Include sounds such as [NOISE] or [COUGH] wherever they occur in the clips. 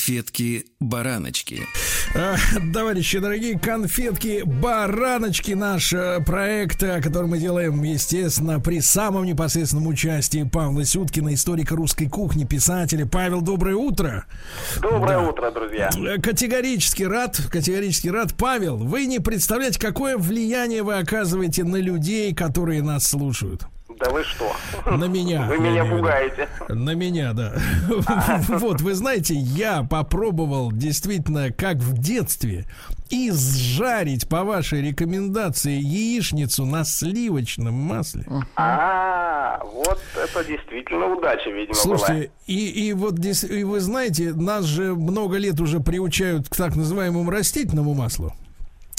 Конфетки-бараночки. А, товарищи дорогие, конфетки, бараночки, наш э, проект, который мы делаем, естественно, при самом непосредственном участии Павла Сюткина, историка русской кухни, писателя. Павел, доброе утро. Доброе да. утро, друзья. Э, категорически рад, категорически рад. Павел, вы не представляете, какое влияние вы оказываете на людей, которые нас слушают. Да вы что? На меня. Вы меня пугаете. На меня, да. [LAUGHS] Вот, вы знаете, я попробовал действительно, как в детстве, изжарить по вашей рекомендации яичницу на сливочном масле. А, вот это действительно удача, видимо, Слушайте, и, и вот здесь, и вы знаете, нас же много лет уже приучают к так называемому растительному маслу.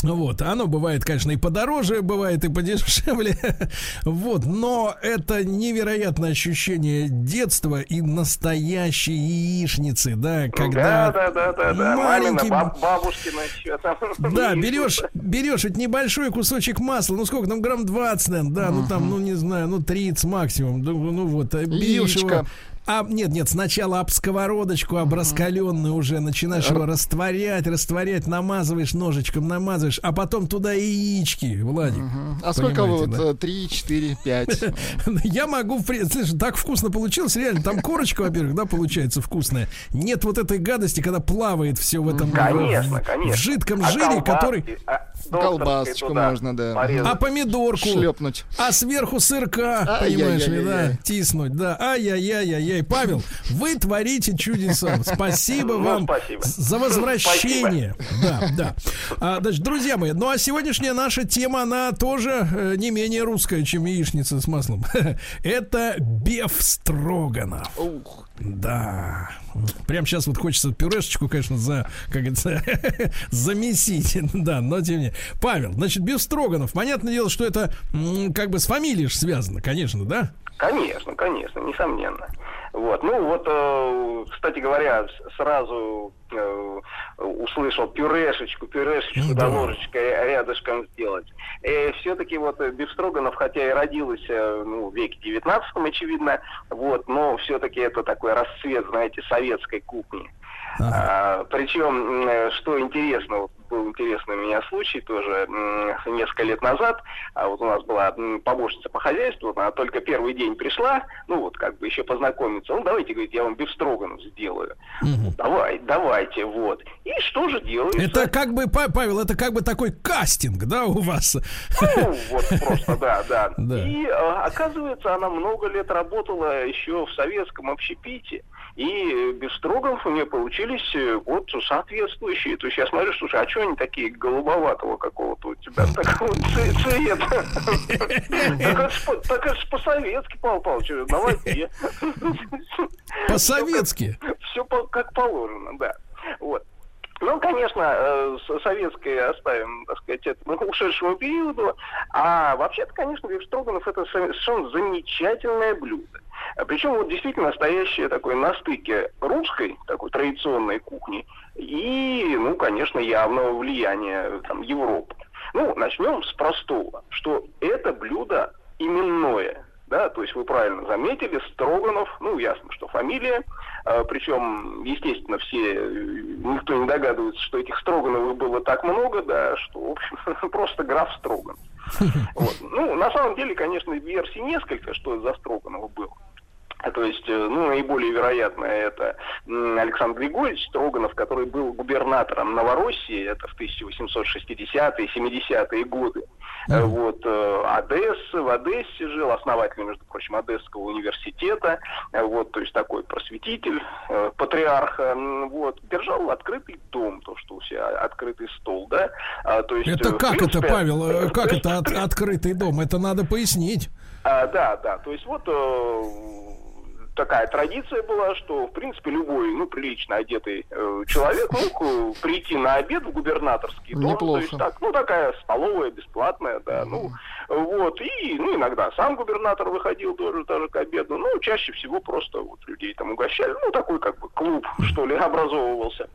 Вот, оно бывает, конечно, и подороже, бывает и подешевле. [LAUGHS] Вот, но это невероятное ощущение детства и настоящей яичницы, да, когда да, да, да, да, маленький Мамина, бабушкина что-то. [LAUGHS] Да, берешь, берешь вот небольшой кусочек масла, ну сколько, там грамм 20, наверное, да, ну там, ну не знаю, ну 30 максимум, ну вот, берешь его, а, нет, нет, сначала об сковородочку, об раскаленную уже начинаешь его растворять, растворять, намазываешь ножичком, намазываешь, а потом туда яички, Владик. А сколько вот? Да? 3, 4, 5. Я могу, слушай, так вкусно получилось, реально, там корочка, во-первых, да, получается вкусная. Нет вот этой гадости, когда плавает все в этом конечно, в, конечно. в жидком а жире, который... А, Колбасочку можно, да. А помидорку. Шлепнуть. А сверху сырка, понимаешь ли, да, тиснуть, да. Ай-яй-яй-яй-яй. Павел, вы творите чудеса. Спасибо ну, вам за возвращение. Да, да. А, значит, друзья мои, ну а сегодняшняя наша тема, она тоже э, не менее русская, чем яичница с маслом. [LAUGHS] Это беф строганов. Ух. Да. Прям сейчас вот хочется пюрешечку, конечно, за, как это, [LAUGHS] замесить. Да, но тем не менее. Павел, значит, без строганов. Понятное дело, что это как бы с фамилией связано, конечно, да? Конечно, конечно, несомненно. Вот. Ну вот, э, кстати говоря, сразу э, услышал пюрешечку, пюрешечку, да, ложечкой рядышком сделать. И все-таки вот Бифстроганов, хотя и родился ну, в веке 19 очевидно, вот, но все-таки это такой расцвет, знаете, советской кухни. Ага. А, причем, что интересно, был интересный у меня случай тоже несколько лет назад. А вот у нас была помощница по хозяйству, она только первый день пришла, ну вот как бы еще познакомиться. Ну давайте, говорит, я вам бифстроганов сделаю. Угу. Давай, давайте, вот. И что же делают? Это как бы, Павел, это как бы такой кастинг, да, у вас? Ну, вот просто, да, да. [LAUGHS] да. И а, оказывается, она много лет работала еще в советском общепите. И без строгов у нее получились э, вот соответствующие. То есть я смотрю, слушай, а что они такие голубоватого какого-то у тебя такого [LAUGHS] цвета? [LAUGHS] Так это по-советски, Павел Павлович, давайте. По-советски? Все как положено, да. Вот. Ну, конечно, э, советское оставим, так сказать, этому ушедшему периоду. А вообще-то, конечно, биф строганов это совершенно замечательное блюдо. А Причем вот действительно настоящее такое на стыке русской, такой традиционной кухни и, ну, конечно, явного влияния там, Европы. Ну, начнем с простого, что это блюдо именное, да, то есть вы правильно заметили, Строганов, ну, ясно, что фамилия, э, причем, естественно, все, никто не догадывается, что этих Строгановых было так много, да, что, в общем, [LAUGHS] просто граф Строган. [LAUGHS] Вот. Ну, на самом деле, конечно, версий несколько, что за Строганова было. То есть, э, ну, наиболее вероятное это Александр Григорьевич Строганов, который был губернатором Новороссии, это в 1860-е, 70-е годы. Mm-hmm. Вот, э, Одесса, в Одессе жил, основатель, между прочим, Одесского университета, вот, то есть такой просветитель, патриарх, вот, держал открытый дом, то, что у себя открытый стол, да. А, то есть, это как принципе, это, Павел, как это от, открытый дом? Это надо пояснить. А, да, да, то есть вот такая традиция была, что, в принципе, любой, ну, прилично одетый э, человек мог э, прийти на обед в губернаторский дом. Неплохо. То есть, так, ну, такая столовая бесплатная, да, ну, вот, и, ну, иногда сам губернатор выходил тоже, даже к обеду, ну, чаще всего просто вот людей там угощали, ну, такой как бы клуб, что ли, [LAUGHS] образовывался.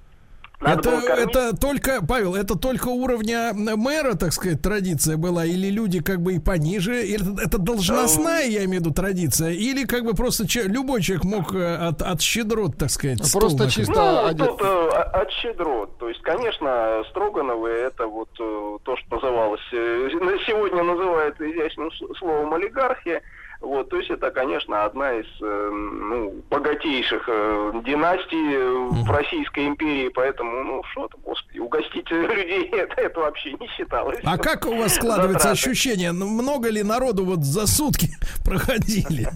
Надо это, это только, Павел, это только уровня мэра, так сказать, традиция была, или люди как бы и пониже, или это должностная, я имею в виду, традиция, или как бы просто че, любой человек мог э, от, от щедрот, так сказать, Просто накрыть. чисто ну, одет. Тут, э, от щедрот, то есть, конечно, Строгановы это вот э, то, что называлось, сегодня называют изящным словом олигархия, вот, то есть это, конечно, одна из э, ну, богатейших э, династий в Российской империи, поэтому, ну, что то господи, угостить людей [LAUGHS] это, это вообще не считалось. А как у вас складывается затраты. ощущение, ну, много ли народу вот за сутки [LAUGHS] проходили?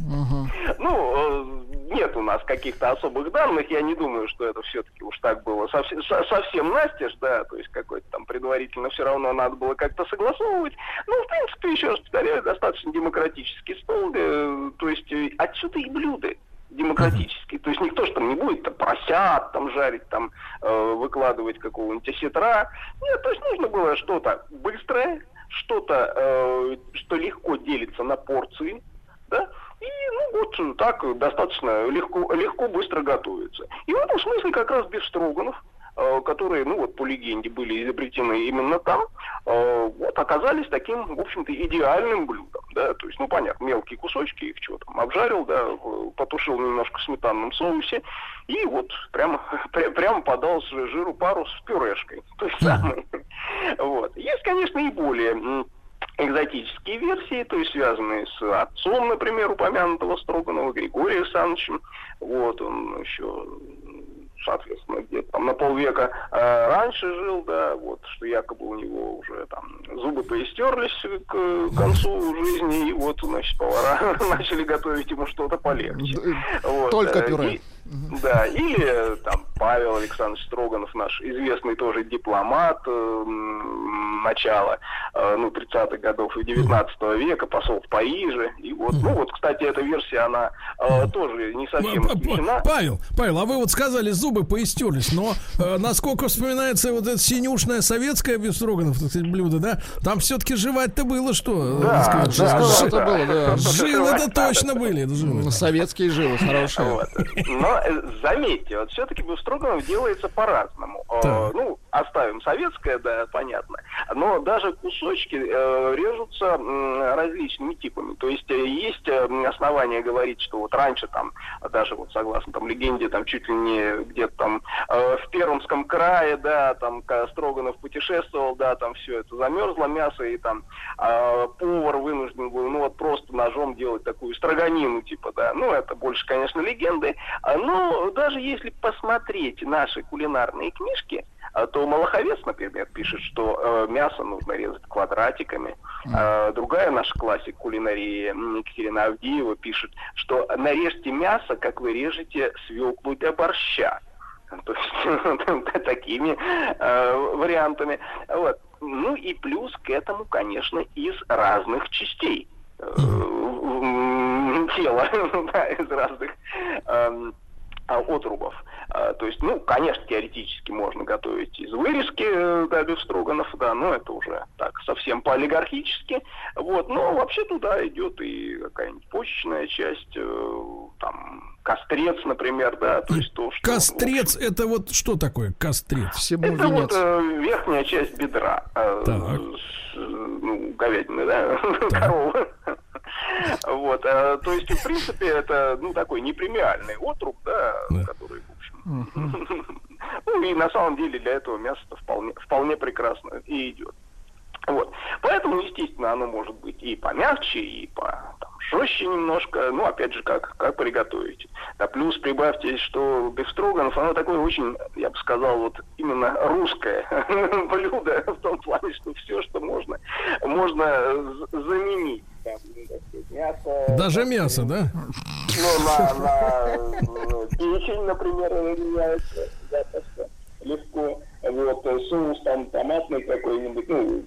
Ну, нет у нас каких-то особых данных. Я не думаю, что это все-таки уж так было совсем, совсем настежь, да, то есть какой-то там предварительно все равно надо было как-то согласовывать. Ну, в принципе, еще раз повторяю, достаточно демократический стол, э, то есть э, отсюда и блюда демократический. То есть никто же там не будет там, поросят там жарить, там э, выкладывать какого-нибудь осетра. Нет, то есть нужно было что-то быстрое, что-то, э, что легко делится на порции, да, и, ну, вот так достаточно легко, легко быстро готовится. И в этом смысле как раз без строганов, э, которые, ну, вот по легенде были изобретены именно там, э, вот оказались таким, в общем-то, идеальным блюдом, да, то есть, ну, понятно, мелкие кусочки, их что там, обжарил, да, потушил немножко в сметанном соусе, и вот прямо, [LAUGHS] прямо подал жиру пару с пюрешкой, той самой. Вот. Есть, конечно, и более экзотические версии, то есть связанные с отцом, например, упомянутого Строганова, Григорием Александровичем. Вот, он еще соответственно, где-то там на полвека э, раньше жил, да, вот, что якобы у него уже там зубы поистерлись к концу жизни, и вот, значит, повара [LAUGHS] начали готовить ему что-то полегче. Вот, Только э, пюре. И, да, или там Павел Александрович Строганов, наш известный тоже дипломат э, начала э, ну, 30-х годов и 19 века, посол в Париже. И вот, ну вот, кстати, эта версия, она э, тоже не совсем исключена. Павел, Павел, а вы вот сказали, зубы поистерлись, но э, насколько вспоминается вот это синюшное советское без Строганов, сказать, блюдо, да, там все-таки жевать-то было что? Да, сказать, да, было, да. Жилы-то точно были. Советские жилы, хорошие. Но заметьте, вот все-таки Бустроганов делается по-разному. Э, ну, оставим советское, да, понятно. Но даже кусочки э, режутся э, различными типами. То есть э, есть э, основания говорить, что вот раньше там, даже вот согласно там легенде, там чуть ли не где-то там э, в Пермском крае, да, там Строганов путешествовал, да, там все это замерзло мясо, и там э, повар вынужден был, ну вот просто ножом делать такую строганину, типа, да. Ну, это больше, конечно, легенды. Но даже если посмотреть наши кулинарные книжки, а то Малаховец, например, пишет, что э, мясо нужно резать квадратиками. Э, другая наша классик кулинарии Екатерина Авдеева пишет, что нарежьте мясо, как вы режете свеклу для борща. [LAUGHS] То есть [LAUGHS] такими э, вариантами. Вот. Ну и плюс к этому, конечно, из разных частей э, тела, [LAUGHS] да, из разных э, отрубов. А, то есть, ну, конечно, теоретически можно готовить из вырезки э, да, бифстроганов, да, но это уже так совсем по-олигархически. Вот, но вообще туда идет и какая-нибудь почечная часть, э, там, кострец, например, да, то есть то, что... Кострец, общем, это вот что такое кострец? Всему это венец. вот э, верхняя часть бедра. Э, с, ну, говядины, да, [LAUGHS] коровы. Вот, э, то есть, в принципе, это, ну, такой непремиальный отруб, да, который, в общем... Ну, и на самом деле для этого мясо вполне, вполне прекрасно и идет. Вот. Поэтому, естественно, оно может быть и помягче, и по там, жестче немножко. Ну, опять же, как, как приготовить. Да, плюс прибавьте, что бифстроганов, оно такое очень, я бы сказал, вот именно русское [LAUGHS] блюдо в том плане, что все, что можно, можно заменить. Там, мясо. Даже мясо, да? Ну, на, на печень, например, меняется. Да, легко. Вот, соус там томатный какой-нибудь, ну,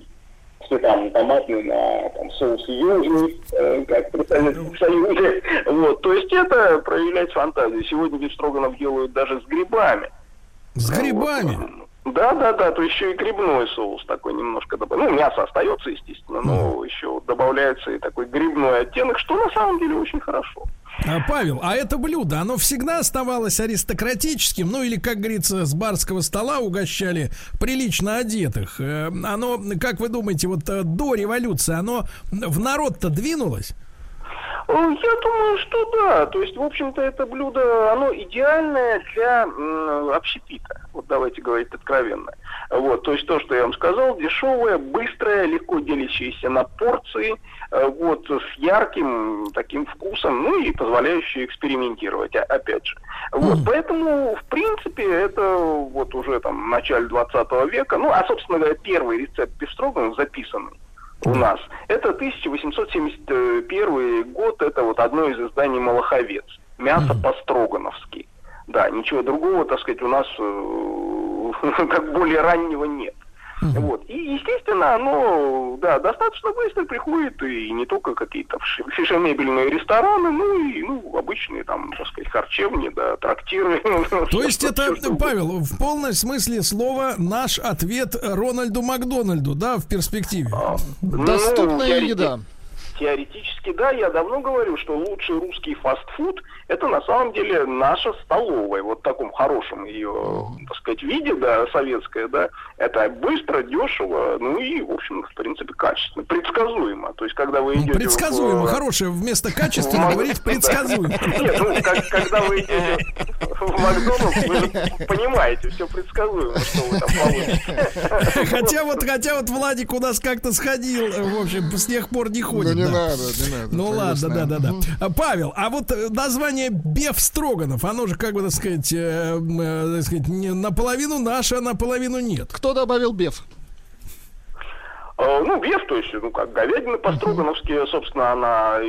сметану томатную на там, соус южный, э, как при Советском Союзе. Вот. То есть это проявлять фантазию. Сегодня бифстроганов делают даже с грибами. С грибами? Вот. Да, да, да, то еще и грибной соус такой немножко добавляется. Ну, мясо остается, естественно, но еще добавляется и такой грибной оттенок, что на самом деле очень хорошо. А, Павел, а это блюдо, оно всегда оставалось аристократическим, ну или, как говорится, с барского стола угощали прилично одетых. Э, оно, как вы думаете, вот э, до революции, оно в народ-то двинулось? Э, я думаю, что да. То есть, в общем-то, это блюдо, оно идеальное для общепита. Вот давайте говорить откровенно. Вот, то есть то, что я вам сказал, дешевое, быстрое, легко делящееся на порции, э, вот, с ярким таким вкусом, ну и позволяющее экспериментировать, опять же. Вот, mm. поэтому, в принципе, это вот уже там в начале 20 века, ну, а, собственно говоря, первый рецепт бифстроганов записанный у нас. Это 1871 год, это вот одно из изданий «Малаховец». Мясо по-строгановски. Да, ничего другого, так сказать, у нас э, [LAUGHS] как более раннего нет. Вот. И, естественно, оно, да, достаточно быстро приходит, и не только какие-то фешенебельные рестораны, ну и, ну, обычные там, так сказать, харчевни, да, трактиры. [LAUGHS] То есть это, Павел, в полном смысле слова наш ответ Рональду Макдональду, да, в перспективе? А, Доступная ну, еда теоретически, да, я давно говорю, что лучший русский фастфуд это на самом деле наша столовая, вот в таком хорошем ее, так сказать, виде, да, советская, да, это быстро, дешево, ну и, в общем, в принципе, качественно, предсказуемо. То есть, когда вы идете... Предсказуемо, в... хорошее, вместо качественно говорить [LAUGHS] предсказуемо. [LAUGHS] Нет, ну, когда вы идете в Макдональдс, вы же понимаете, все предсказуемо, что вы там получите. [LAUGHS] Хотя вот, хотя вот Владик у нас как-то сходил, в общем, с тех пор не ходит не надо, не надо. Ну ладно, да, да, да. Павел, а вот э, название Беф Строганов, оно же, как бы, так сказать, э, э, так сказать, не, наполовину наше, а наполовину нет. Кто добавил Беф? Ну, Беф, то есть, ну, как говядина по-строгановски, собственно, она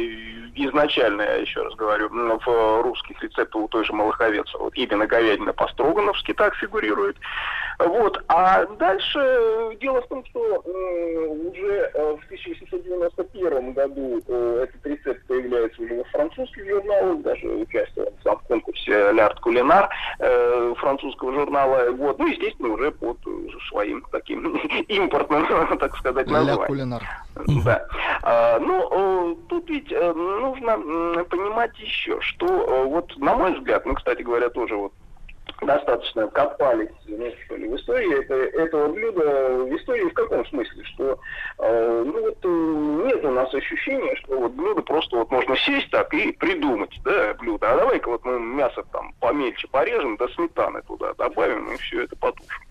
изначально, я еще раз говорю, в русских рецептах у той же Малаховеца, вот именно говядина по-строгановски так фигурирует. Вот. А дальше дело в том, что э, уже в 1891 году э, этот рецепт появляется уже во французских журналах, даже участвовал сам в конкурсе «Лярд Кулинар» э, французского журнала. Вот. Ну, естественно, уже под своим таким [LAUGHS] импортным, [LAUGHS] так сказать, названием. Кулинар. Да. А, ну, тут ведь нужно понимать еще, что вот, на мой взгляд, ну, кстати говоря, тоже вот достаточно копались ну, что ли, в истории это, этого блюда. В истории в каком смысле? Что э, ну, вот, э, нет у нас ощущения, что вот блюдо просто вот можно сесть так и придумать да, блюдо. А давай-ка вот мы мясо там помельче порежем, до сметаны туда добавим и все это потушим.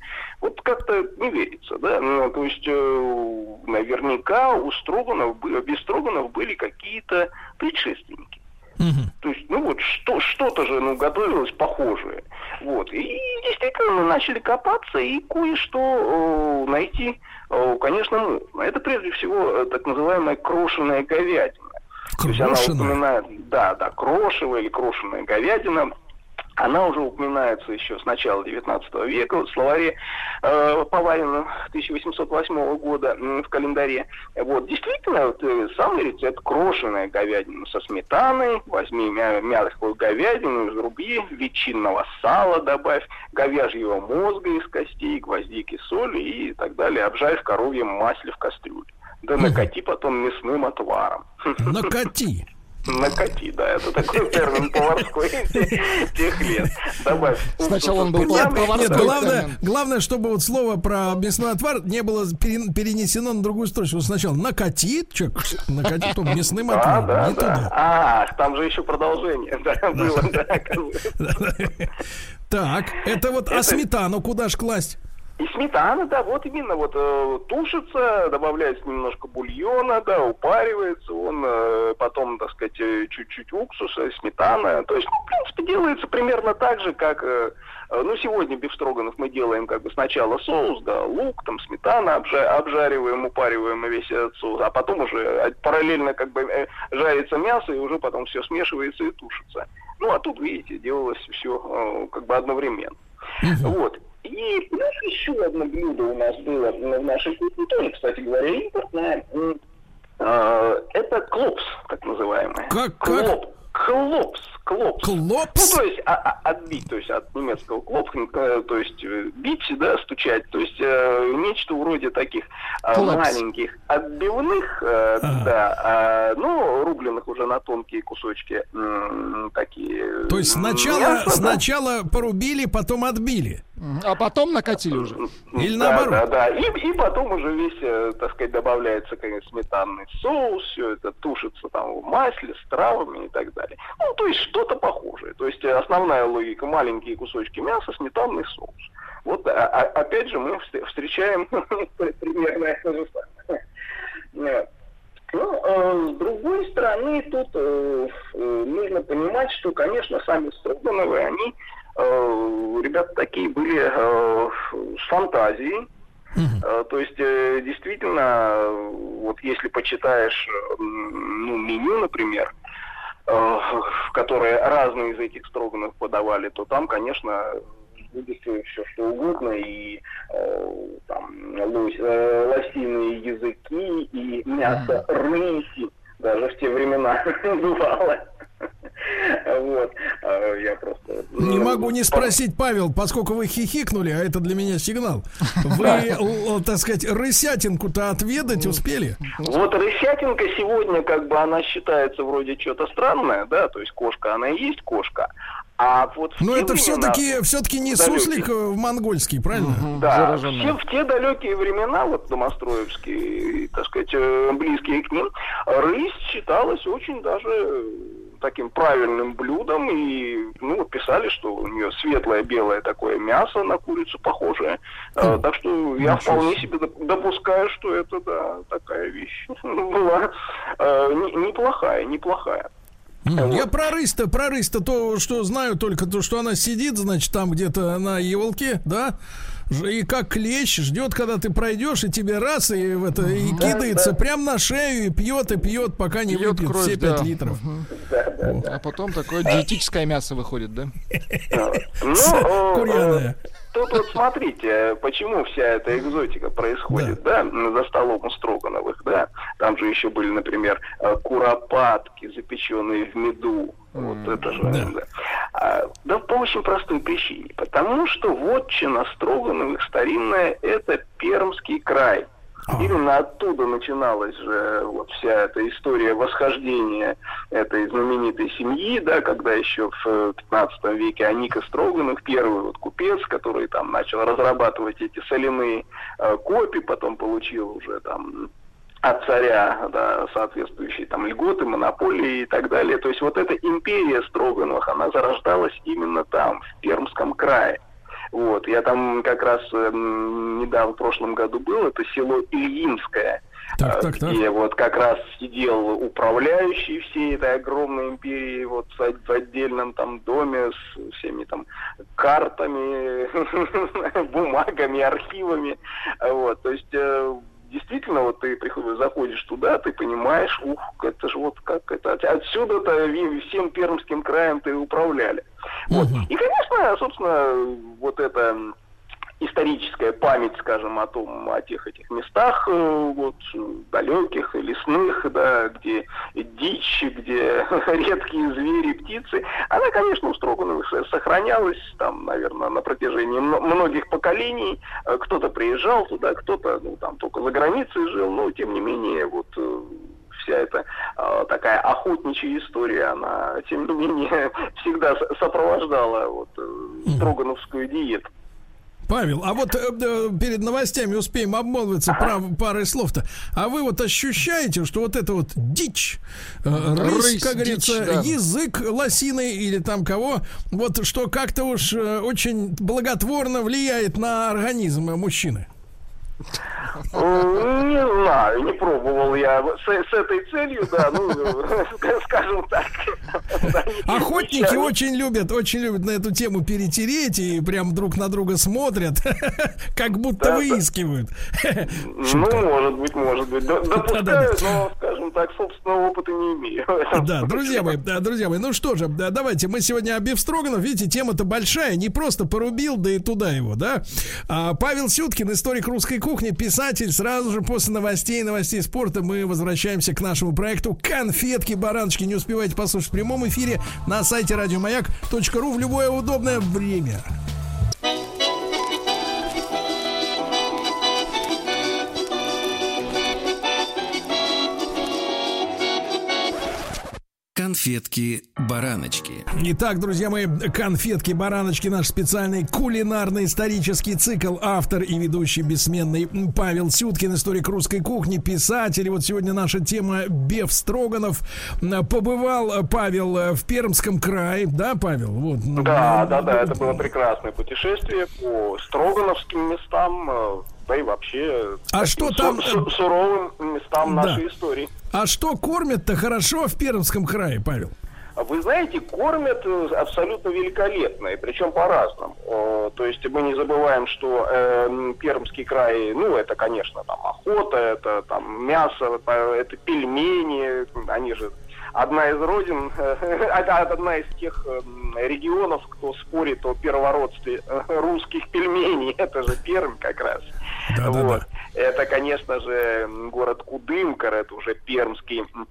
Вот как-то не верится, да? Ну, то есть э, наверняка у Строганов, без Строганов были какие-то предшественники. Угу. То есть, ну вот, что, что-то же, ну, готовилось похожее. Вот. И действительно мы начали копаться и кое-что э, найти, э, конечно. Это прежде всего э, так называемая крошеная говядина. Крошеная? То есть она упоминает, да, да, крошевая или крошеная говядина она уже упоминается еще с начала XIX века в словаре э, Поварина 1808 года в календаре. Вот, действительно, вот, э, самый рецепт крошеная говядина со сметаной, возьми мя- мягкую говядину, изруби, ветчинного сала добавь, говяжьего мозга из костей, гвоздики, соли и так далее, обжарь в коровьем масле в кастрюле. Да накати потом мясным отваром. Накати. Накати, да, это такой термин поварской [LAUGHS] тех лет. Добавь. Сначала он был поварской. Нет, главное, главное, чтобы вот слово про мясной отвар не было перенесено на другую строчку. Сначала накати, человек, накати, то мясным отваром, да, не да. туда. А, там же еще продолжение, да, было, да, [LAUGHS] Так, это вот, а сметану куда ж класть? И сметана, да, вот именно вот э, тушится, добавляется немножко бульона, да, упаривается он, э, потом, так сказать, э, чуть-чуть уксуса, сметана. То есть, ну, в принципе, делается примерно так же, как, э, э ну, сегодня бифстроганов мы делаем как бы сначала соус, да, лук, там, сметана, обжа- обжариваем, упариваем весь этот соус, а потом уже э, параллельно как бы э, жарится мясо, и уже потом все смешивается и тушится. Ну, а тут, видите, делалось все э, как бы одновременно. Вот. И плюс еще одно блюдо у нас было в нашей кухне, тоже, кстати говоря, импортное. А, это клопс, так называемый. Как? как? Клопс, клопс. Клопс? Ну, то есть а, а, отбить, то есть от немецкого клопс, э, то есть э, бить, да, стучать, то есть э, нечто вроде таких э, маленьких отбивных, э, ага. да, э, ну, рубленных уже на тонкие кусочки, э, такие. То есть сначала, мясо, сначала да? порубили, потом отбили. А потом накатили уже? Или да, наоборот? Да, да, и, и потом уже весь, э, так сказать, добавляется, конечно, сметанный соус, все это тушится там в масле, с травами и так далее. Ну, то есть что-то похожее. То есть основная логика, маленькие кусочки мяса, сметанный соус. Вот, а, а, опять же, мы встречаем [LAUGHS] примерно то же самое. Ну, э, с другой стороны, тут э, э, нужно понимать, что, конечно, сами Строгановы, они Э, ребята такие были э, с фантазией. Uh-huh. То есть, действительно, вот если почитаешь ну, меню, например, которые разные из этих строганов подавали, то там, конечно, будет все что угодно, и там лось, лосиные языки, и мясо рыси, даже в те времена [LAUGHS] бывало. Вот. А я просто... Не могу не спросить, Павел, поскольку вы хихикнули, а это для меня сигнал. Вы, так сказать, рысятинку-то отведать успели? Вот рысятинка сегодня, как бы, она считается вроде что-то странное, да, то есть кошка, она и есть кошка. А вот Но это все-таки все-таки не далекие... суслик э, в монгольский, правильно? Угу, да, все, в те далекие времена, вот домостроевские, так сказать, э, близкие к ним, рысь считалась очень даже таким правильным блюдом и ну, писали, что у нее светлое белое такое мясо на курицу похожее. А, так что я вполне себе. допускаю, что это да, такая вещь. [LAUGHS] Была а, неплохая, неплохая. Я про рысь-то, про рысь-то то, что знаю только то, что она сидит, значит, там где-то на елке, да, и как клещ ждет, когда ты пройдешь, и тебе раз, и, в это, и да, кидается да. прям на шею, и пьет, и пьет, пока не пьет выпьет кровь, все 5 да. литров. А потом такое диетическое мясо выходит, да? Ну, Куриное. Тут вот смотрите, почему вся эта экзотика происходит, да, да за столом у Строгановых, да. Там же еще были, например, э, куропатки, запеченные в меду. Вот mm, это же. Да. Да. А, да по очень простой причине. Потому что вотчина Строгановых старинная – это Пермский край. Именно оттуда начиналась же вот вся эта история восхождения этой знаменитой семьи, да, когда еще в 15 веке Аника Строганов, первый вот купец, который там начал разрабатывать эти соляные э, копии, потом получил уже там от царя да, соответствующие там льготы, монополии и так далее. То есть вот эта империя Строгановых, она зарождалась именно там, в Пермском крае. Вот, я там как раз э, недавно, в прошлом году был, это село Ильинское, так, так, так. где вот как раз сидел управляющий всей этой огромной империи вот в отдельном там доме с всеми там картами, [LAUGHS] бумагами, архивами, вот, то есть э, действительно, вот ты приходишь, заходишь туда, ты понимаешь, ух, это же вот как это, отсюда-то всем Пермским краем ты управляли. Вот. И, конечно, собственно, вот это историческая память, скажем, о том, о тех этих местах, э, вот, далеких, лесных, да, где дичь, где [LAUGHS] редкие звери, птицы, она, конечно, у Строгановых сохранялась, там, наверное, на протяжении многих поколений. Э, кто-то приезжал туда, кто-то, ну, там, только за границей жил, но, тем не менее, вот, э, вся эта э, такая охотничья история, она, тем не менее, [LAUGHS] всегда сопровождала вот, э, строгановскую диету. Павел, а вот э, перед новостями успеем обмолвиться про парой слов-то. А вы вот ощущаете, что вот это вот дичь, э, рысь, рысь, как говорится, дичь, да. язык лосиный или там кого, вот что как-то уж э, очень благотворно влияет на организм мужчины? Не знаю, не пробовал я с, с этой целью, да, ну, [LAUGHS] скажем так. Охотники очень любят, очень любят на эту тему перетереть и прям друг на друга смотрят, [LAUGHS] как будто выискивают. Ну, может быть, может быть. Допускают, но, скажем так, собственного опыта не имею. Да, друзья мои, да, друзья мои, ну что же, да, давайте, мы сегодня о Бефстроганов, видите, тема-то большая, не просто порубил, да и туда его, да. А, Павел Сюткин, историк русской кухни, писатель, сразу же после новостей, новостей спорта мы возвращаемся к нашему проекту «Конфетки, бараночки». Не успевайте послушать в прямом эфире на сайте радиомаяк.ру в любое удобное время. Конфетки-бараночки. Итак, друзья мои, конфетки-бараночки, наш специальный кулинарно-исторический цикл. Автор и ведущий бессменный Павел Сюткин, историк русской кухни, писатель. И вот сегодня наша тема Беф Строганов. Побывал Павел в Пермском крае, да, Павел? Вот. Да, да, да, это было прекрасное путешествие по Строгановским местам, э, да и вообще а что там су- суровым местам да. нашей истории. А что кормят-то хорошо в Пермском крае, Павел? Вы знаете, кормят э, абсолютно великолепно, и причем по-разному. То есть мы не забываем, что э, Пермский край, ну, это, конечно, там охота, это там мясо, это пельмени, они же одна из родин, [LAUGHS] одна из тех эм, регионов, кто спорит о первородстве э, русских пельменей. [LAUGHS] Это же Пермь как раз. Да, вот. да, да. Это, конечно же, город Кудымкар, это уже пермский Э,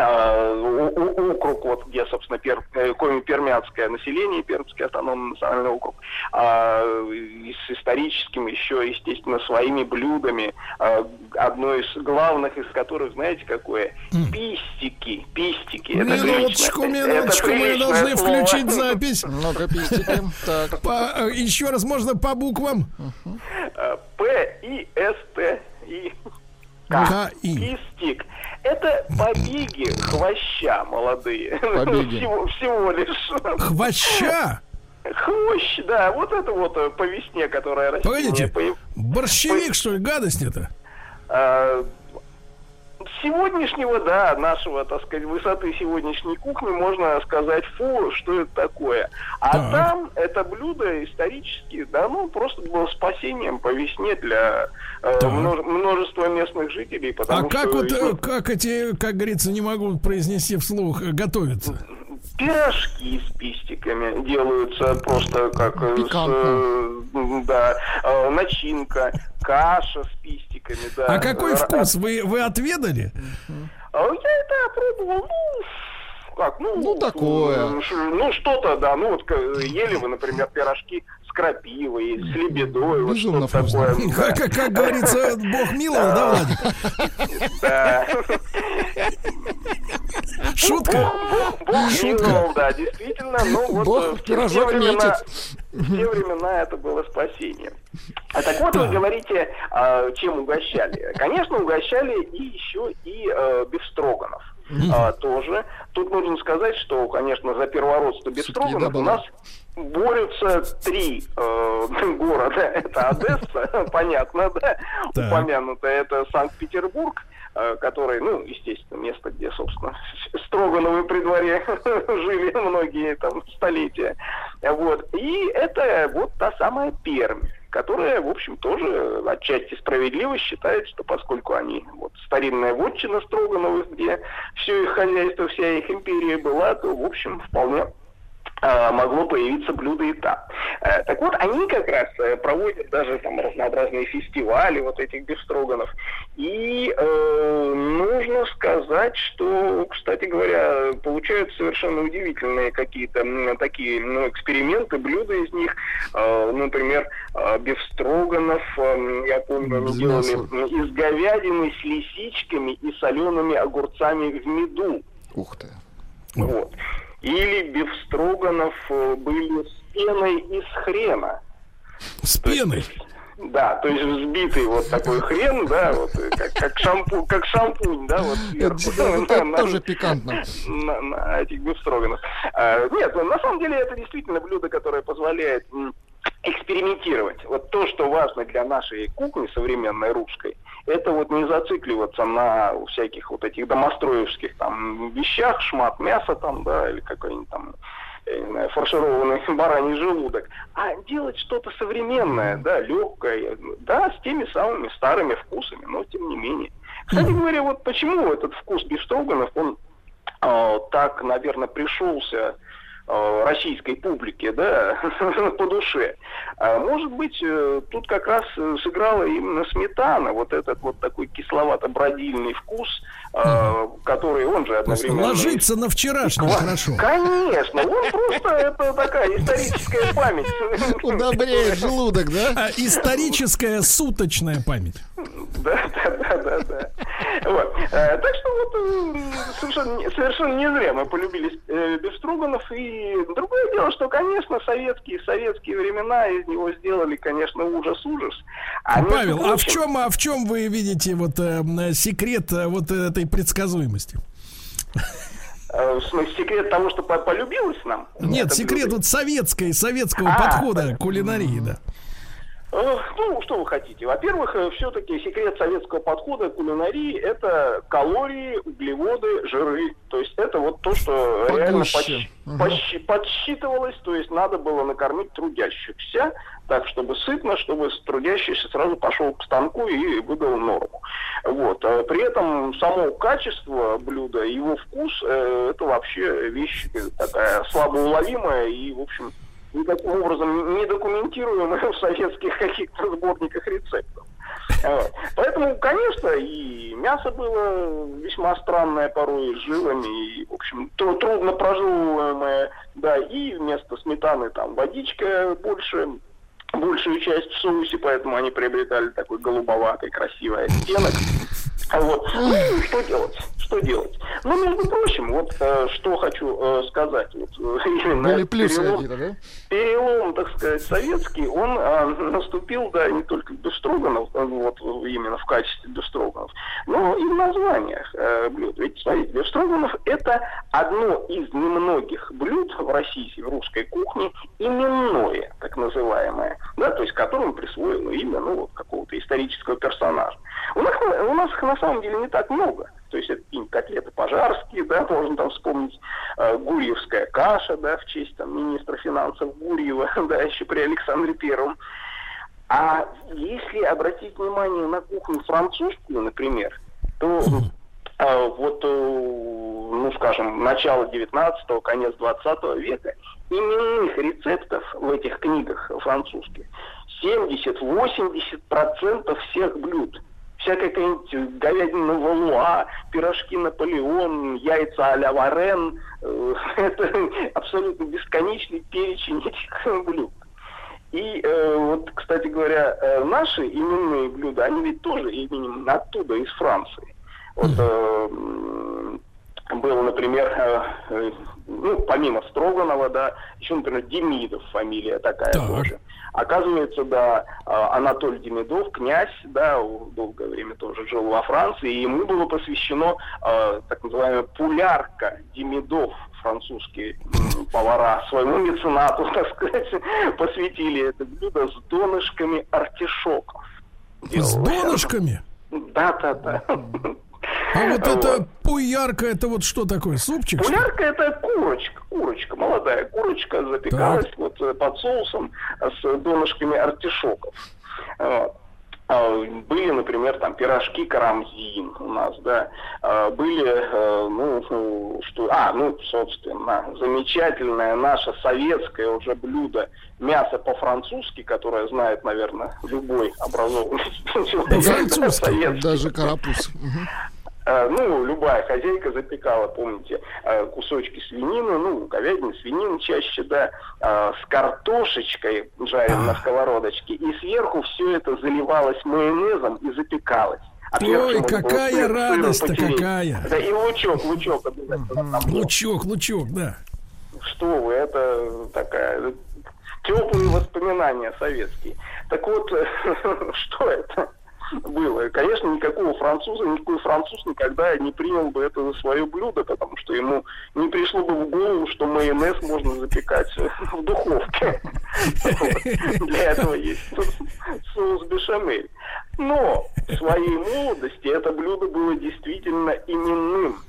округ, вот где, собственно, пер, э, пермяцкое население, Пермский автономный национальный округ, а, с историческим еще, естественно, своими блюдами, а, одно из главных из которых, знаете, какое? Пистики, пистики. Минуточку, минуточку, мы должны слово. включить запись. Много пистики. [LAUGHS] Так. По, э, еще раз, можно по буквам? П, И, С, Т, И. К-И. Кистик. Это побеги хвоща молодые. [LAUGHS] Побеги. Всего, всего лишь. Хвоща? Хвощ, да, вот это вот э, по весне, которая растет. Погодите, по... борщевик, по... что ли, гадость это? А, сегодняшнего, да, нашего, так сказать, высоты сегодняшней кухни можно сказать, фу, что это такое. А так. там это блюдо исторически, да, ну, просто было спасением по весне для э, множества местных жителей. Потому а как что, вот, ну, как эти, как говорится, не могу произнести вслух, готовятся? Пирожки с пистиками делаются просто как с, э, да, э, начинка, каша с пистиками, да. А какой вкус? Вы, вы отведали? А я это опробовал, ну, как, ну, ну такое. Ну, что-то, да. Ну, вот ели вы, например, пирожки с крапивой, с лебедой, вот что такое. Как, как, как говорится, Бог миловал, да, Владик? Да. Шутка? Бог, Шутка. да, действительно. Ну, вот Бог в пирожок метит. В те времена это было спасение. А так вот, вы говорите, а, чем угощали. Конечно, угощали и еще и э, бифстроганов а, тоже. Тут нужно сказать, что, конечно, за первородство Бестроганов у нас борются три э, [LAUGHS] города. Это Одесса, [LAUGHS] понятно, да, упомянутая. Это Санкт-Петербург, который, ну, естественно, место, где, собственно, [LAUGHS] Строгановы при дворе [LAUGHS] жили многие там столетия. Вот. И это вот та самая Пермь которая, в общем, тоже отчасти справедливо считает, что поскольку они вот старинная вотчина Строгановых, где все их хозяйство, вся их империя была, то, в общем, вполне могло появиться блюдо и там. Э, так вот, они как раз э, проводят даже там разнообразные фестивали вот этих бифстроганов. И э, нужно сказать, что, кстати говоря, получаются совершенно удивительные какие-то такие ну, эксперименты, блюда из них. Э, например, э, бифстроганов, э, я помню, они делали из говядины с лисичками и солеными огурцами в меду. Ух ты. Вот. Или бифстроганов э, были с пеной из хрена. С пеной? Да, то есть взбитый вот такой хрен, да, вот э, как, как, шампу, как шампунь, да, вот сверху. Это, [LAUGHS] это, тоже пикантно. На, на этих бифстроганов. А, нет, на самом деле это действительно блюдо, которое позволяет экспериментировать. Вот то, что важно для нашей кухни современной русской, это вот не зацикливаться на всяких вот этих домостроевских там вещах, шмат мяса там, да, или какой-нибудь там я не знаю, фаршированный [LAUGHS] бараний желудок, а делать что-то современное, да, легкое, да, с теми самыми старыми вкусами, но тем не менее. Кстати говоря, вот почему этот вкус бифстроганов, он э, так, наверное, пришелся российской публике, да, [LAUGHS] по душе. А может быть, э, тут как раз э, сыграла именно сметана, вот этот вот такой кисловато-бродильный вкус, угу. который он же одновременно... Ложится на вчерашний, хорошо. Конечно, он просто, это такая историческая память. [LAUGHS] Удобряет желудок, да? А, историческая суточная память. Да, да, да, да, да. Вот. Так что вот совершенно, совершенно не зря мы полюбили Беструганов и другое дело, что, конечно, советские советские времена из него сделали, конечно, ужас-ужас. А Павел, прочим... а в чем, а в чем вы видите вот э, секрет э, вот этой предсказуемости? Э, в смысле, секрет того, что полюбилось нам? Нет, секрет вот советской, советского а, подхода к кулинарии, да. Ну, что вы хотите? Во-первых, э, все-таки секрет советского подхода к кулинарии – это калории, углеводы, жиры. То есть это вот то, что реально подсч... угу. подсч... подсчитывалось. То есть надо было накормить трудящихся так, чтобы сытно, чтобы трудящийся сразу пошел к станку и выдал норму. Вот. А при этом само качество блюда, его вкус э, – это вообще вещь такая слабоуловимая и, в общем, никаким образом не документируемые в советских каких-то сборниках рецептов. Поэтому, конечно, и мясо было весьма странное порой, с жилами, и, в общем, трудно прожевываемое, да, и вместо сметаны там водичка больше, большую часть в соусе, поэтому они приобретали такой голубоватый красивый оттенок. Вот. Ну, что делать? Что делать? Ну, между прочим, вот э, что хочу э, сказать. Вот, э, [LAUGHS] именно Были плюсы перелом, да? перелом, так сказать, советский, он э, [LAUGHS] наступил, да, не только в Бестроганов, э, вот именно в качестве Бестроганов, но и в названиях э, блюд. Ведь, смотрите, Бестроганов – это одно из немногих блюд в российской, в русской кухне, именное, так называемое, да, то есть которому присвоено имя, ну, вот, какого-то исторического персонажа. У нас, у нас их на самом деле не так много. То есть это какие-нибудь котлеты пожарские, да, можно там вспомнить э, гурьевская каша, да, в честь там министра финансов Гурьева, [LAUGHS] да, еще при Александре Первом. А если обратить внимание на кухню французскую, например, то э, вот, э, ну, скажем, начало 19-го, конец 20 века, именных рецептов в этих книгах французских 70-80% всех блюд – всякая какая-нибудь говядина валуа, пирожки Наполеон, яйца а-ля Варен. Э, [LAUGHS] это абсолютно бесконечный перечень этих [LAUGHS] блюд. И э, вот, кстати говоря, э, наши именные блюда, они ведь тоже именем оттуда, из Франции. Вот э, было, например, э, э, ну, помимо Строганова, да, еще, например, Демидов фамилия такая так. тоже. Оказывается, да, а, Анатолий Демидов, князь, да, долгое время тоже жил во Франции, и ему было посвящено э, так называемая пулярка Демидов, французские повара своему меценату, [LAUGHS] так сказать, посвятили это блюдо с донышками артишоков. С донышками? Да, да, да. А вот это пуярка, это вот что такое, супчик? Пуярка это курочка, курочка, молодая курочка запекалась так. вот э, под соусом с донышками артишоков. Вот. А, были, например, там пирожки карамзин у нас, да, а, были, э, ну, что, а, ну, собственно, замечательное наше советское уже блюдо мясо по-французски, которое знает, наверное, любой образованный [LAUGHS] человек. Французский, даже карапуз. Э, ну, любая хозяйка запекала, помните, э, кусочки свинины, ну, говядины, свинины чаще, да, э, с картошечкой жареной на сковородочке, и сверху все это заливалось майонезом и запекалось. А Ой, какая радость-то какая! Да, и лучок, лучок обязательно. Лучок, лучок, да. Что вы, это такая теплые воспоминания советские. Так вот, [LAUGHS] что это? Было. И, конечно, никакого француза, никакой француз никогда не принял бы это за свое блюдо, потому что ему не пришло бы в голову, что майонез можно запекать [LAUGHS] в духовке. Для этого есть соус бешамель. Но в своей молодости это блюдо было действительно именным.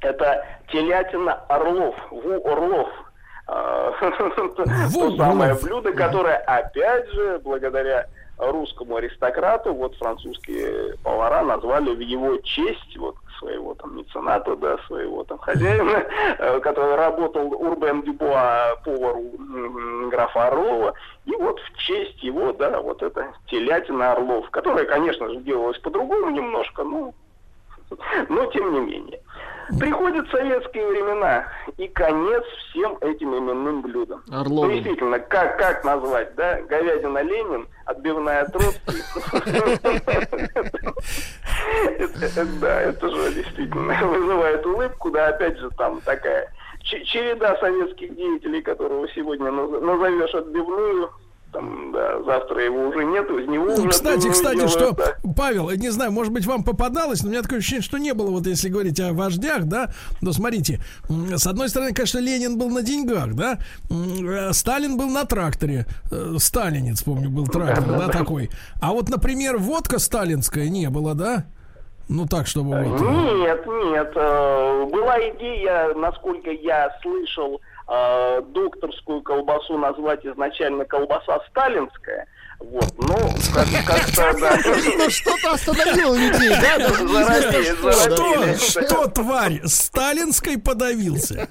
Это телятина орлов, ву орлов – а, [LAUGHS] то самое блюдо, которое, опять же, благодаря русскому аристократу, вот французские повара назвали в его честь, вот своего там мецената, да, своего там хозяина, э, который работал Урбен Дюбуа повару графа Орлова. И вот в честь его, да, вот это телятина Орлов, которая, конечно же, делалась по-другому немножко, но, но тем не менее. Приходят советские времена, и конец всем этим именным блюдам. Орловым. Ну, действительно, как, как назвать, да? Говядина Ленин, отбивная Троцкий. Да, это же действительно вызывает улыбку, да, опять же, там такая череда советских деятелей, которого сегодня назовешь отбивную, там, да, завтра его уже нет, из него ну, уже... Кстати, кстати, делают, что, да. Павел, не знаю, может быть, вам попадалось, но у меня такое ощущение, что не было, вот если говорить о вождях, да, но смотрите, с одной стороны, конечно, Ленин был на деньгах, да, э, Сталин был на тракторе, э, Сталинец, помню, был трактор, да, такой, а вот, например, водка сталинская не было, да? Ну так, чтобы вот... Нет, нет. Э, была идея, насколько я слышал, э, докторскую колбасу назвать изначально колбаса сталинская. Вот, ну, [LAUGHS] как-то, да. Ну, что-то остановило людей, да? Заробили. Что, тварь, сталинской подавился?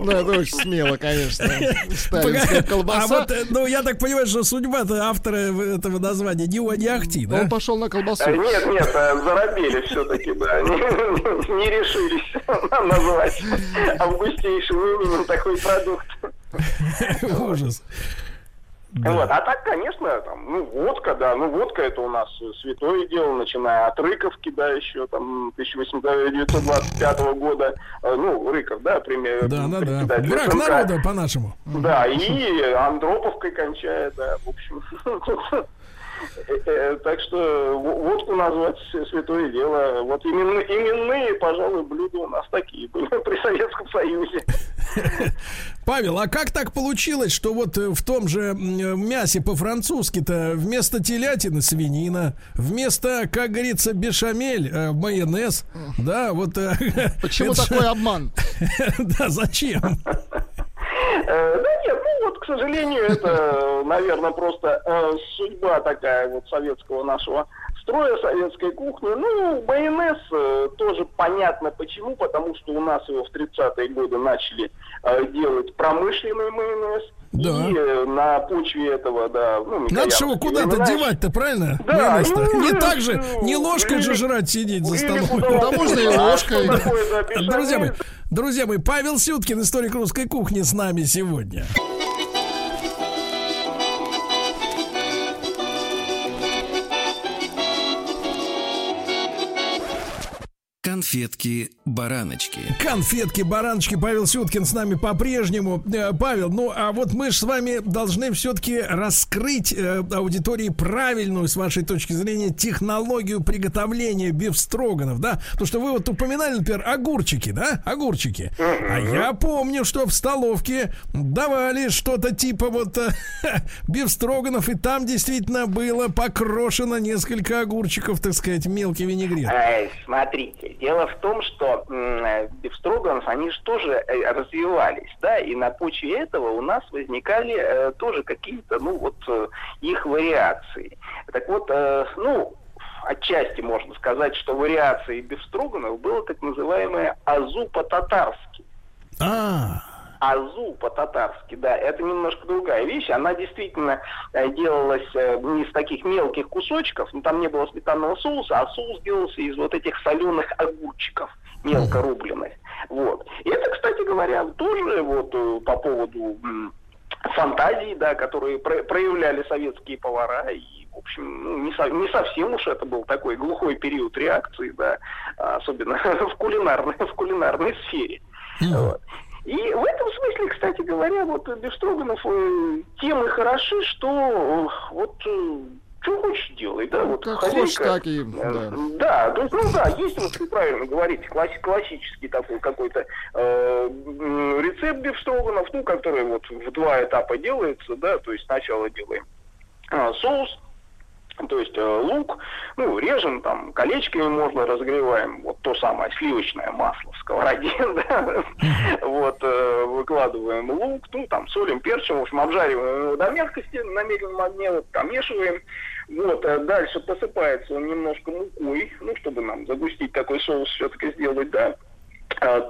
Ну, это очень смело, конечно. Сталинская колбаса. А вот, ну, я так понимаю, что судьба-то автора этого названия не, не ахти, да? Он пошел на колбасу. Нет, нет, э, заробили все-таки, да. [LAUGHS] Не решились назвать [LAUGHS] августейшим именем такой продукт. [LAUGHS] Ужас. Да. Вот. А так, конечно, там, ну, водка, да, ну, водка это у нас святое дело, начиная от Рыковки, да, еще там 1825 года, э, ну, Рыков, да, пример. Да, да, да. Враг народа, по-нашему. Да, и Андроповкой кончая, да, в общем. [LAUGHS] Э, э, так что водку назвать святое дело. Вот именно, именные, пожалуй, блюда у нас такие были [LAUGHS] при Советском Союзе. Павел, а как так получилось, что вот в том же мясе по-французски-то вместо телятины свинина, вместо, как говорится, бешамель, э, майонез, да, вот... [LAUGHS] Почему такой обман? [LAUGHS] Да, зачем? Ну вот, к сожалению, это, наверное, просто э, судьба такая вот советского нашего строя, советской кухни. Ну, майонез э, тоже понятно почему, потому что у нас его в 30-е годы начали э, делать промышленный майонез. Да. И э, на почве этого, да, ну, Надо же его куда-то девать-то, правильно? Да. Ну, не так же, не ложкой же жрать сидеть за столом. Да можно и ложкой. Друзья мои, друзья мои, Павел Сюткин, историк русской кухни с нами сегодня. Конфетки-бараночки. Конфетки-бараночки. Павел Сюткин с нами по-прежнему. Э, Павел, ну а вот мы же с вами должны все-таки раскрыть э, аудитории правильную, с вашей точки зрения, технологию приготовления бифстроганов, да? Потому что вы вот упоминали, например, огурчики, да? Огурчики. А я помню, что в столовке давали что-то типа вот э, [LAUGHS] бифстроганов, и там действительно было покрошено несколько огурчиков, так сказать, мелкий винегрет. Эй, смотрите, Дело в том, что э, бифстроганов, они же тоже э, развивались, да, и на почве этого у нас возникали э, тоже какие-то, ну, вот, э, их вариации. Так вот, э, ну, отчасти можно сказать, что вариацией бифстроганов было так называемое азу по-татарски. А, азу по-татарски, да, это немножко другая вещь. Она действительно э, делалась э, не из таких мелких кусочков, но там не было сметанного соуса, а соус делался из вот этих соленых огурчиков мелко рубленных. Вот. И это, кстати говоря, тоже вот э, по поводу фантазии, да, которые проявляли советские повара и в общем, ну, не, со, не совсем уж это был такой глухой период реакции, да, особенно [LAUGHS] в кулинарной, в кулинарной сфере. Mm. Вот. И в этом смысле, кстати говоря, вот Бестроганов э, тем и хороши, что э, вот э, что хочешь делай, да, вот как хозяйка, хочешь, так и, да. Да, то есть, ну да, есть, вот вы правильно говорите, класс, классический такой какой-то э, рецепт бифстроганов, ну, который вот в два этапа делается, да, то есть сначала делаем э, соус, То есть э, лук, ну, режем, там, колечками можно разогреваем, вот то самое сливочное масло в сковороде, [LAUGHS] да, вот, э, выкладываем лук, ну, там, солим, перчим, в общем, обжариваем его до мягкости на медленном огне, вот, помешиваем, вот, а дальше посыпается он немножко мукой, ну, чтобы нам загустить такой соус все-таки сделать, да,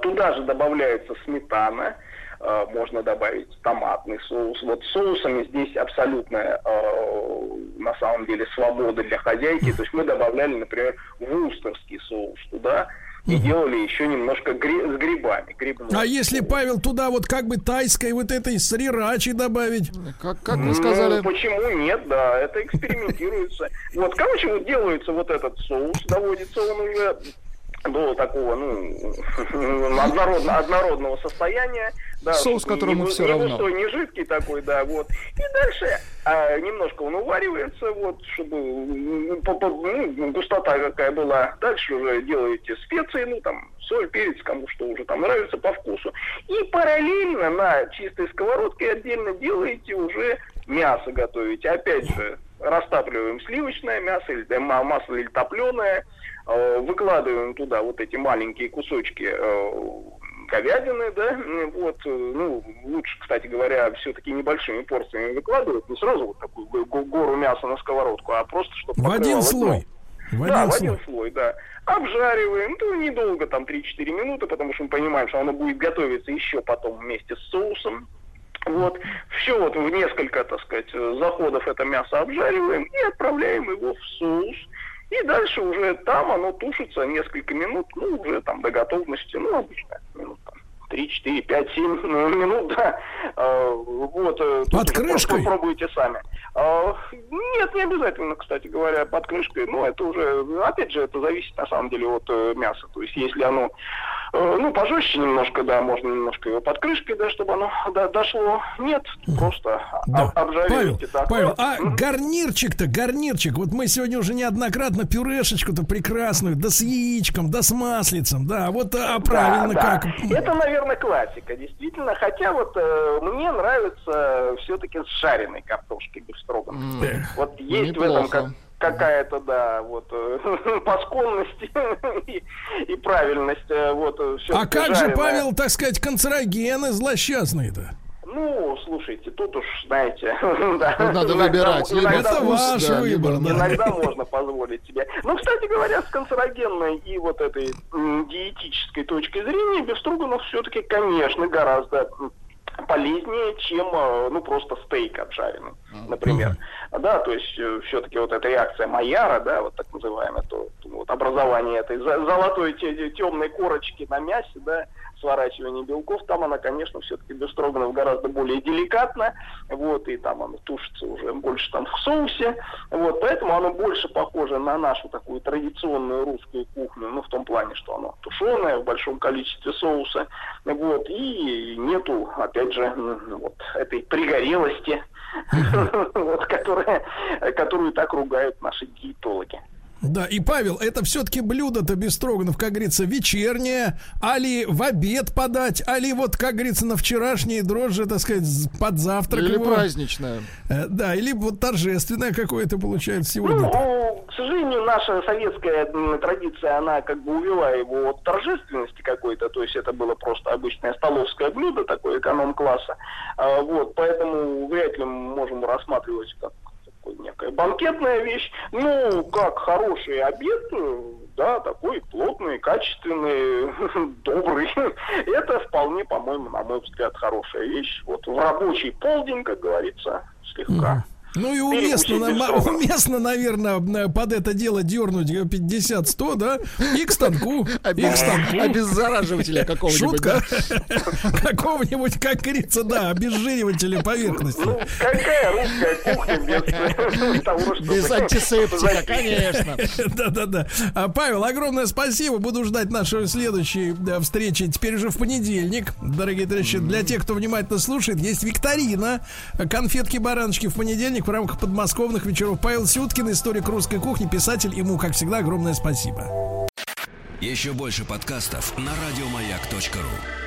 туда же добавляется сметана, Э, можно добавить томатный соус. Вот соусами здесь абсолютная э, на самом деле свобода для хозяйки. То есть мы добавляли, например, вустерский соус туда и угу. делали еще немножко гри- с грибами. Грибной. А если, Павел, туда вот как бы тайской вот этой срирачи добавить? Как, как вы сказали? Ну, почему нет, да, это экспериментируется. Вот, короче, вот делается вот этот соус, доводится он уже до такого, ну, [LAUGHS] однородно, однородного состояния. Да, Соус, которому не, все не равно. Густой, не жидкий такой, да, вот. И дальше а, немножко он уваривается, вот, чтобы ну, густота какая была. Дальше уже делаете специи, ну, там, соль, перец, кому что уже там нравится по вкусу. И параллельно на чистой сковородке отдельно делаете уже мясо готовите. Опять же, растапливаем сливочное мясо, или масло или топленое, Э, выкладываем туда вот эти маленькие кусочки э, говядины, да, вот, э, ну, лучше, кстати говоря, все-таки небольшими порциями выкладывать, не сразу вот такую гору мяса на сковородку, а просто чтобы... В один слой. В один да, слой. в один слой, да. Обжариваем, ну, недолго, там, 3-4 минуты, потому что мы понимаем, что оно будет готовиться еще потом вместе с соусом. Вот, все вот в несколько, так сказать, заходов это мясо обжариваем и отправляем его в соус. И дальше уже там оно тушится несколько минут, ну, уже там до готовности, ну, обычно минут там 3, 4, 5, 7 минут, да. А, вот. Э, под крышкой? Попробуйте сами. А, нет, не обязательно, кстати говоря, под крышкой. Ну, это уже, опять же, это зависит на самом деле от э, мяса. То есть, если оно Э, ну, пожестче немножко, да, можно немножко его под крышкой, да, чтобы оно да, дошло. Нет, просто да. обжариваете. Павел, Павел, а гарнирчик-то, гарнирчик, вот мы сегодня уже неоднократно пюрешечку-то прекрасную, да с яичком, да с маслицем, да, вот а правильно да, как? Да. Это, наверное, классика, действительно, хотя вот э, мне нравится все-таки с жареной картошкой без Mm. Вот есть Неплохо. в этом как какая-то, да, вот, э, [LAUGHS] по склонности [LAUGHS] и, и правильность. Э, вот, э, все а как же, Павел, так сказать, канцерогены злосчастные-то? Ну, слушайте, тут уж, знаете, [LAUGHS] да, надо иногда, выбирать. Иногда, это ваш да, выбор. Да. Иногда можно [LAUGHS] позволить себе. Ну, кстати говоря, с канцерогенной и вот этой диетической точки зрения, Беструганов все-таки, конечно, гораздо полезнее, чем э, ну просто стейк обжаренный, например. Uh-huh. Да, то есть э, все-таки вот эта реакция Майяра, да, вот так называемая, то, вот образование этой золотой темной корочки на мясе, да, сворачивание белков, там она, конечно, все-таки бестроганов гораздо более деликатна, вот, и там она тушится уже больше там в соусе, вот, поэтому оно больше похоже на нашу такую традиционную русскую кухню, ну, в том плане, что оно тушеное в большом количестве соуса, вот, и нету, опять же, вот, этой пригорелости, [LAUGHS] которую так ругают наши диетологи. Да, и Павел, это все-таки блюдо-то без строганов, как говорится, вечернее, али в обед подать, али вот, как говорится, на вчерашние дрожжи, так сказать, под завтрак. Или его. праздничное. Э, да, или вот торжественное какое-то получается сегодня. Ну, к сожалению, наша советская традиция, она как бы увела его от торжественности какой-то, то есть это было просто обычное столовское блюдо, такое эконом-класса. А, вот, поэтому вряд ли мы можем рассматривать как такой некая банкетная вещь. Ну, как хороший обед, да, такой плотный, качественный, [LAUGHS] добрый. [LAUGHS] Это вполне, по-моему, на мой взгляд, хорошая вещь. Вот в рабочий полдень, как говорится, слегка. Mm-hmm. Ну и уместно, уместно, наверное, под это дело дернуть 50-100, да? И к станку. И к станку. Обеззараживателя какого-нибудь, Шутка. [LAUGHS] Какого-нибудь, как говорится, да, обезжиривателя поверхности. Ну, какая русская кухня [LAUGHS] без того, что... Без антисептика, конечно. [LAUGHS] Да-да-да. А, Павел, огромное спасибо. Буду ждать нашей следующей встречи. Теперь уже в понедельник. Дорогие товарищи, для тех, кто внимательно слушает, есть викторина. Конфетки-бараночки в понедельник в рамках подмосковных вечеров. Павел Сюткин, историк русской кухни, писатель. Ему, как всегда, огромное спасибо. Еще больше подкастов на радиомаяк.ру